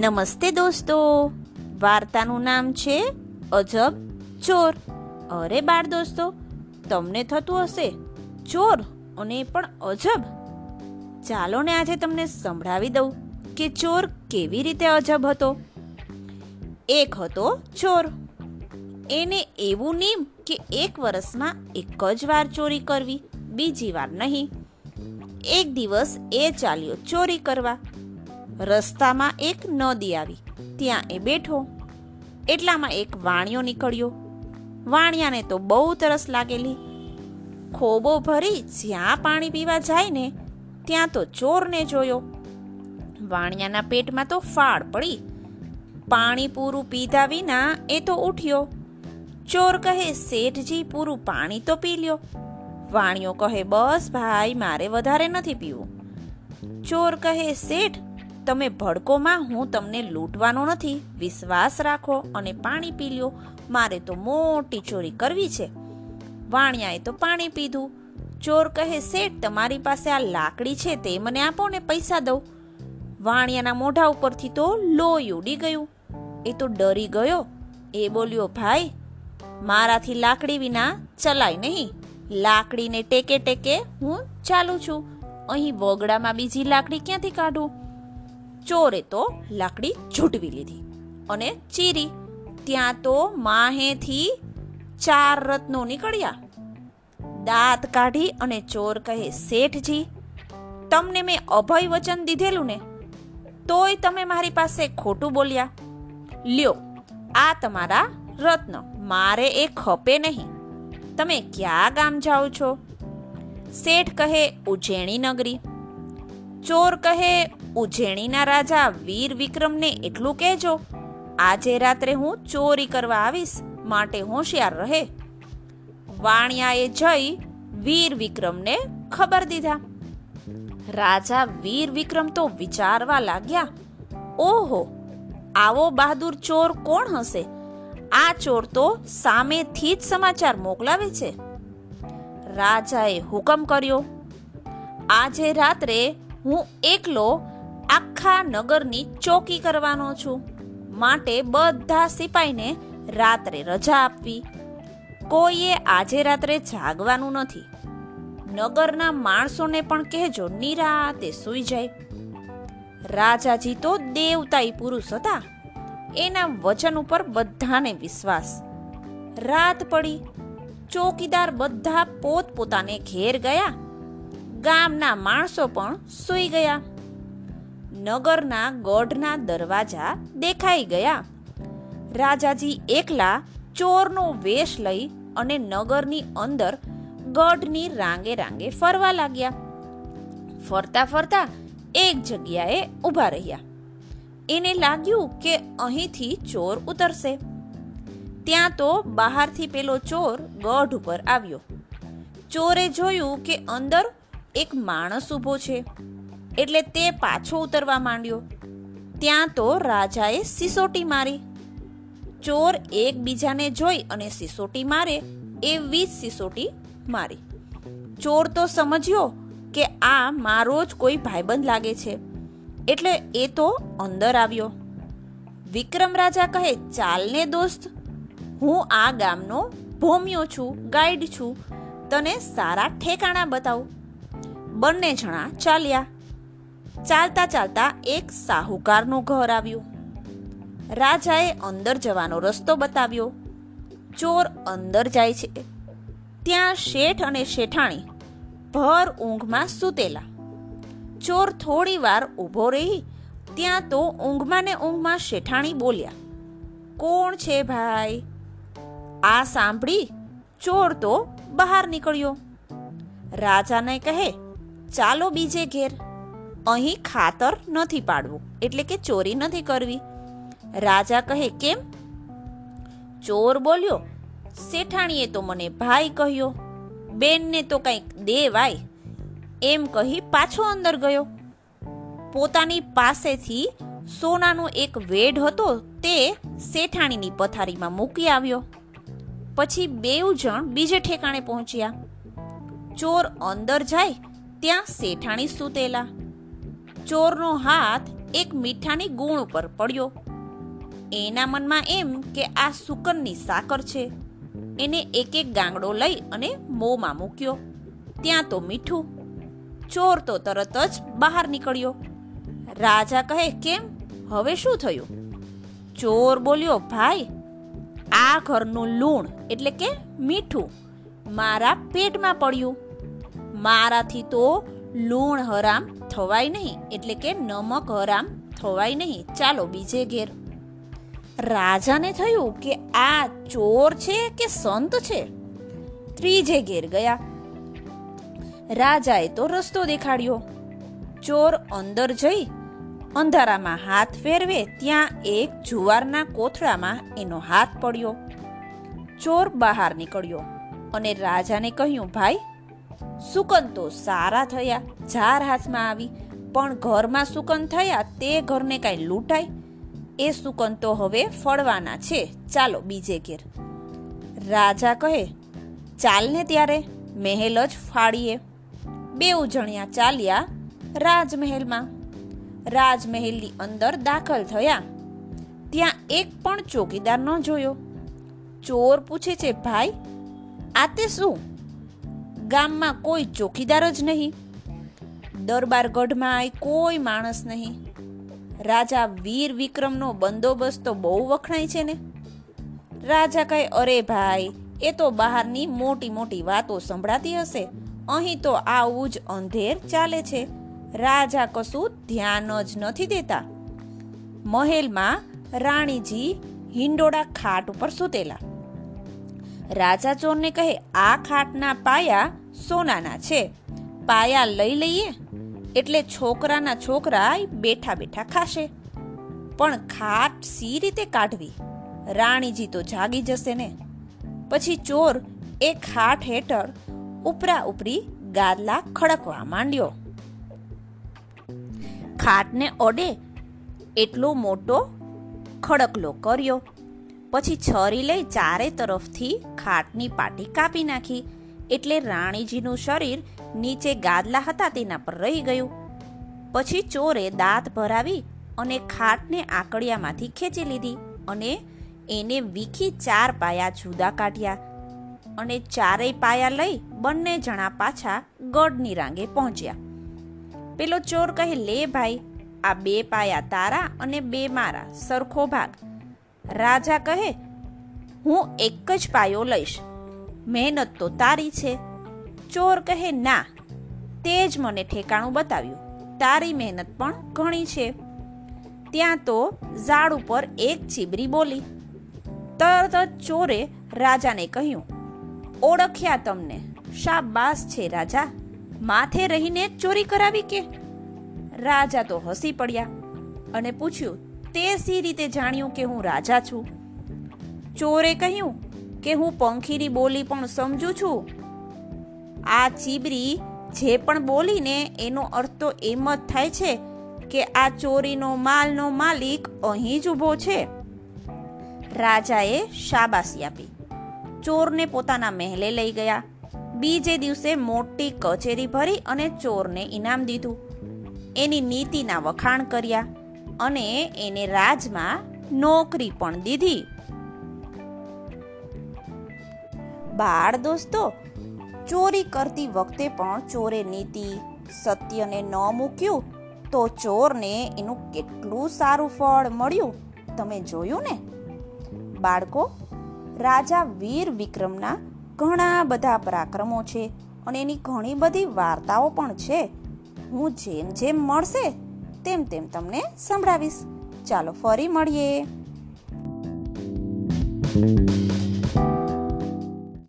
નમસ્તે દોસ્તો. વાર્તાનું નામ છે અજબ ચોર. અરે બાળ દોસ્તો, તમને થતું હશે ચોર અને પણ અજબ? ચાલો ને આજે તમને સંભળાવી દઉં કે ચોર કેવી રીતે અજબ હતો. એક હતો ચોર. એને એવું નિયમ કે એક વર્ષમાં એક જ વાર ચોરી કરવી, બીજી વાર નહીં. એક દિવસ એ ચાલ્યો ચોરી કરવા. રસ્તામાં એક નદી આવી. ત્યાં એ બેઠો. એટલામાં એક વાણિયો નીકળ્યો. વાણિયાને તો બહુ તરસ લાગેલી. ખોબો ભરી જ્યાં પાણી પીવા જાય ને, ત્યાં તો ચોરને જોયો. વાણિયાના પેટમાં તો ફાળ પડી. પાણી પૂરું પીધા વિના એ તો ઉઠ્યો. ચોર કહે, શેઠજી, પૂરું પાણી તો પી લ્યો. વાણિયો કહે, બસ ભાઈ, મારે વધારે નથી પીવું. ચોર કહે, શેઠ તમે ભડકોમાં હું તમને લૂંટવાનો નથી. વિશ્વાસ રાખો અને પાણી પી લ્યો. મારે તો મોટી ચોરી કરવી છે. વાણિયાએ તો પાણી પીધું. ચોર કહે, શેઠ, તમારી પાસે આ લાકડી છે, તે મને આપો ને પૈસા દઉં. વાણિયાના મોઢા ઉપરથી તો લોહી ઉડી ગયું. એ તો ડરી ગયો. એ બોલ્યો, ભાઈ, મારાથી લાકડી વિના ચલાય નહીં. લાકડીને ટેકે ટેકે હું ચાલું છું. અહીં વગડામાં બીજી લાકડી ક્યાંથી કાઢું? ચોરે તો લાકડી ઝૂંટવી લીધી અને ચીરી. ત્યાં તો માહેથી ચાર રત્નો નીકળ્યા. દાંત કાઢી અને ચોર કહે, શેઠજી, તમને મેં અભય વચન દીધેલું ને? તોય તમે મારી પાસે ખોટું બોલ્યા. લ્યો, આ તમારા રત્ન. મારે એ ખપે નહીં. તમે ક્યાં ગામ જાઓ છો? શેઠ કહે ઉજ્જૈણી નગરી. ચોર કહે ઉજ્જૈણીના રાજા વીર વિક્રમને એટલું કહેજો, આજે રાત્રે હું ચોરી કરવા આવીશ, માટે હોશિયાર રહે. વાણિયાએ જઈ વીર વિક્રમને ખબર દીધા. રાજા વીર વિક્રમ તો વિચારવા લાગ્યા, ઓહો, આવો બહાદુર ચોર કોણ હશે? આ ચોર તો સામેથી જ સમાચાર મોકલાવે છે. રાજાએ હુકમ કર્યો, આજે રાત્રે હું એકલો આખા નગરની ચોકી કરવાનો છું. માટે બધા સિપાઈને રાત્રે રજા આપવી. કોઈએ આજે રાત્રે જાગવાનું નથી. નગરના માણસોને પણ કહેજો, નિરાતે સૂઈ જાય. રાજાજી તો દેવતાઈ પુરુષ હતા. એના વચન ઉપર બધાને વિશ્વાસ. રાત પડી. ચોકીદાર બધા પોતપોતાને ઘેર ગયા. ગામના માણસો પણ સૂઈ ગયા. નગરના ગઢના દરવાજા દેખાઈ ગયા. રાજાજી એકલા ચોરનો વેશ લઈ અને નગરની અંદર ગઢની રાંગે રાંગે ફરવા લાગ્યા. ફરતા ફરતા એક જગ્યાએ ઊભા રહ્યા. એને લાગ્યું કે અહીંથી ચોર ઉતરશે. ત્યાં તો બહારથી પેલો ચોર ગઢ ઉપર આવ્યો. ચોરે જોયું કે અંદર એક માણસ ઊભો છે. એટલે તે પાછો ઉતરવા માંડ્યો. ત્યાં તો રાજાએ સિસોટી મારી. ચોર એકબીજાને જોઈ અને સિસોટી મારે એવી જ સિસોટી મારી. ચોર તો સમજ્યો કે આ મારો જ કોઈ ભાઈબંધ લાગે છે. એટલે એ તો અંદર આવ્યો. વિક્રમ રાજા કહે, ચાલને દોસ્ત, હું આ ગામનો ભોમ્યો છું, ગાઈડ છું. તને સારા ઠેકાણા બતાવું. બંને જણા ચાલ્યા. ચાલતા ચાલતા એક સાહુકારનું ઘર આવ્યું. રાજાએ અંદર જવાનો રસ્તો બતાવ્યો. ચોર અંદર જાય છે. ત્યાં શેઠ અને શેઠાણી ભર ઊંઘમાં સૂતેલા. ચોર થોડી વાર ઊભો રહી, ત્યાં તો ઊંઘમાં ને ઊંઘમાં શેઠાણી બોલ્યા, કોણ છે ભાઈ? આ સાંભળી, ચોર તો બહાર નીકળ્યો. રાજાને કહે, ચાલો બીજે ઘેર. અહીં ખાતર નથી પાડવું, એટલે કે ચોરી નથી કરવી. રાજા કહે, કેમ? ચોર બોલ્યો, શેઠાણીએ તો મને ભાઈ કહ્યો, બેનને તો કંઈક દેવાય. એમ કહી પાછો અંદર ગયો. પોતાની પાસેથી સોનાનો એક વેઢ હતો તે શેઠાણીની પથારીમાં મૂકી આવ્યો. પછી બેઉ જણ બીજે ઠેકાણે પહોંચ્યા. ચોર અંદર જાય, ત્યાં શેઠાણી સૂતેલા. ચોરનો હાથ એક મીઠાની ગુણ ઉપર પડ્યો. એના મનમાં એમ કે આ સુકનની સાકર છે. એને એક એક ગાંગડો લઈ અને મોંમાં મૂક્યો. ત્યાં તો મીઠું. ચોર તો તરત જ બહાર નીકળ્યો. રાજા કહે, કેમ? હવે શું થયું? ચોર બોલ્યો, ભાઈ, આ ઘરનું લૂણ એટલે કે મીઠું મારા પેટમાં પડ્યું. મારાથી તો લૂણ હરામ થવાય નહીં, એટલે કે નમક હરામ થવાય નહીં. ચાલો બીજે ઘેર. રાજાને થયું કે આ ચોર છે કે સંત છે? ત્રીજે ઘેર ગયા. રાજાએ તો રસ્તો દેખાડ્યો. ચોર અંદર જઈ અંધારામાં હાથ ફેરવે ત્યાં એક જુવારના કોથળામાં એનો હાથ પડ્યો. ચોર બહાર નીકળ્યો અને રાજાને કહ્યું, ભાઈ સુકન તો સારા થયા, ઝાર હાથમાં આવી. પણ ઘરમાં સુકન થયા, તે ઘરને કાંઈ લૂંટાય? એ સુકન તો હવે ફળવાના છે. ચાલો બીજે ઘેર. રાજા કહે, ચાલને ત્યારે મહેલ જ ફાળીએ. બેઉ જણિયા ચાલ્યા રાજમહેલમાં. રાજમહેલની અંદર દાખલ થયા. ત્યાં એક પણ ચોકીદાર ન જોયો. ચોર પૂછે છે, ભાઈ, આ તે શું? ગામમાં કોઈ ચોકીદાર જ નહીં. દરબારગઢમાં કોઈ માણસ નહીં. રાજા વીર વિક્રમનો બંદોબસ્ત તો બહુ વખણાય છે ને. રાજા કહે, અરે ભાઈ, એ તો બહારની મોટી મોટી વાતો સંભળાતી હશે. અહીં તો આવું જ અંધેર ચાલે છે. રાજા કશું ધ્યાન જ નથી દેતા. મહેલમાં રાણીજી હિંડોળા ખાટ ઉપર સૂતેલા. રાજા ચોરને કહે, આ ખાટના પાયા સોનાના છે. પાયા લઈ લઈએ. એટલે છોકરાના છોકરા બેઠા બેઠા ખાશે. પણ ખાટ સી રીતે કાઢવી? રાણીજી તો જાગી જશે ને. પછી ચોર એ ખાટ હેઠળ ઉપરા ઉપરી ગાદલા ખડકવા માંડ્યો. ખાટને ઓડે એટલો મોટો ખડકલો કર્યો. પછી છરી લઈ ચારે તરફથી ખાટની પાટી કાપી નાખી. એટલે રાણીજીનું શરીર નીચે ગાદલા હતા તેના પર રહી ગયું. પછી ચોરે દાંત ભરાવી અને ખાટને આકડિયામાંથી ખેંચી લીધી અને એને વીખી ચાર પાયા જુદા કાઢ્યા અને ચારેય પાયા લઈ બંને જણા પાછા ગઢની રાંગે પહોંચ્યા. પેલો ચોર કહે, લે ભાઈ, આ બે પાયા તારા અને બે મારા સરખો ભાગ. રાજા કહે, હું એક જ પાયો લઈશ. મહેનત તો તારી છે. ચોર કહે, ના, તે જ મને ઠેકાણું બતાવ્યું. તારી મહેનત પણ ઘણી છે. ત્યાં તો ઝાડ ઉપર એક ચીબરી બોલી. તરત ચોરે રાજાને કહ્યું, ઓળખ્યા તમને શાબાસ છે રાજા. માથે રહીને ચોરી કરાવી કે? રાજા તો હસી પડ્યા અને પૂછ્યું તે સી રીતે જાણ્યું કે હું રાજા છું. ચોરે કહ્યું કે હું પંખીની બોલી પણ સમજું છું. આ ચીબરી જે પણ બોલીને એનો અર્થ તો એમ જ થાય છે કે આ ચોરીનો માલનો માલિક અહીં જ ઊભો છે. રાજાએ શાબાશી આપી. ચોરને પોતાના મહેલે લઈ ગયા. બીજે દિવસે મોટી કચેરી ભરી અને ચોરને ઇનામ દીધું. એની નીતિના વખાણ કર્યા. અને એને રાજમાં નોકરી પણ દીધી. બાળ દોસ્તો, ચોરી કરતી વખતે પણ ચોરે નીતિ, સત્યને ન મૂક્યું, તો ચોરને એનું કેટલું સારું ફળ મળ્યું, તમે જોયું ને? બાળકો, રાજા વીર વિક્રમના ઘણા બધા પરાક્રમો છે, અને એની ઘણી બધી વાર્તાઓ પણ છે. હું જેમ જેમ મળશે તેમ તેમ તમને સંભળાવીશ. ચાલો ફરી મળીએ. thank you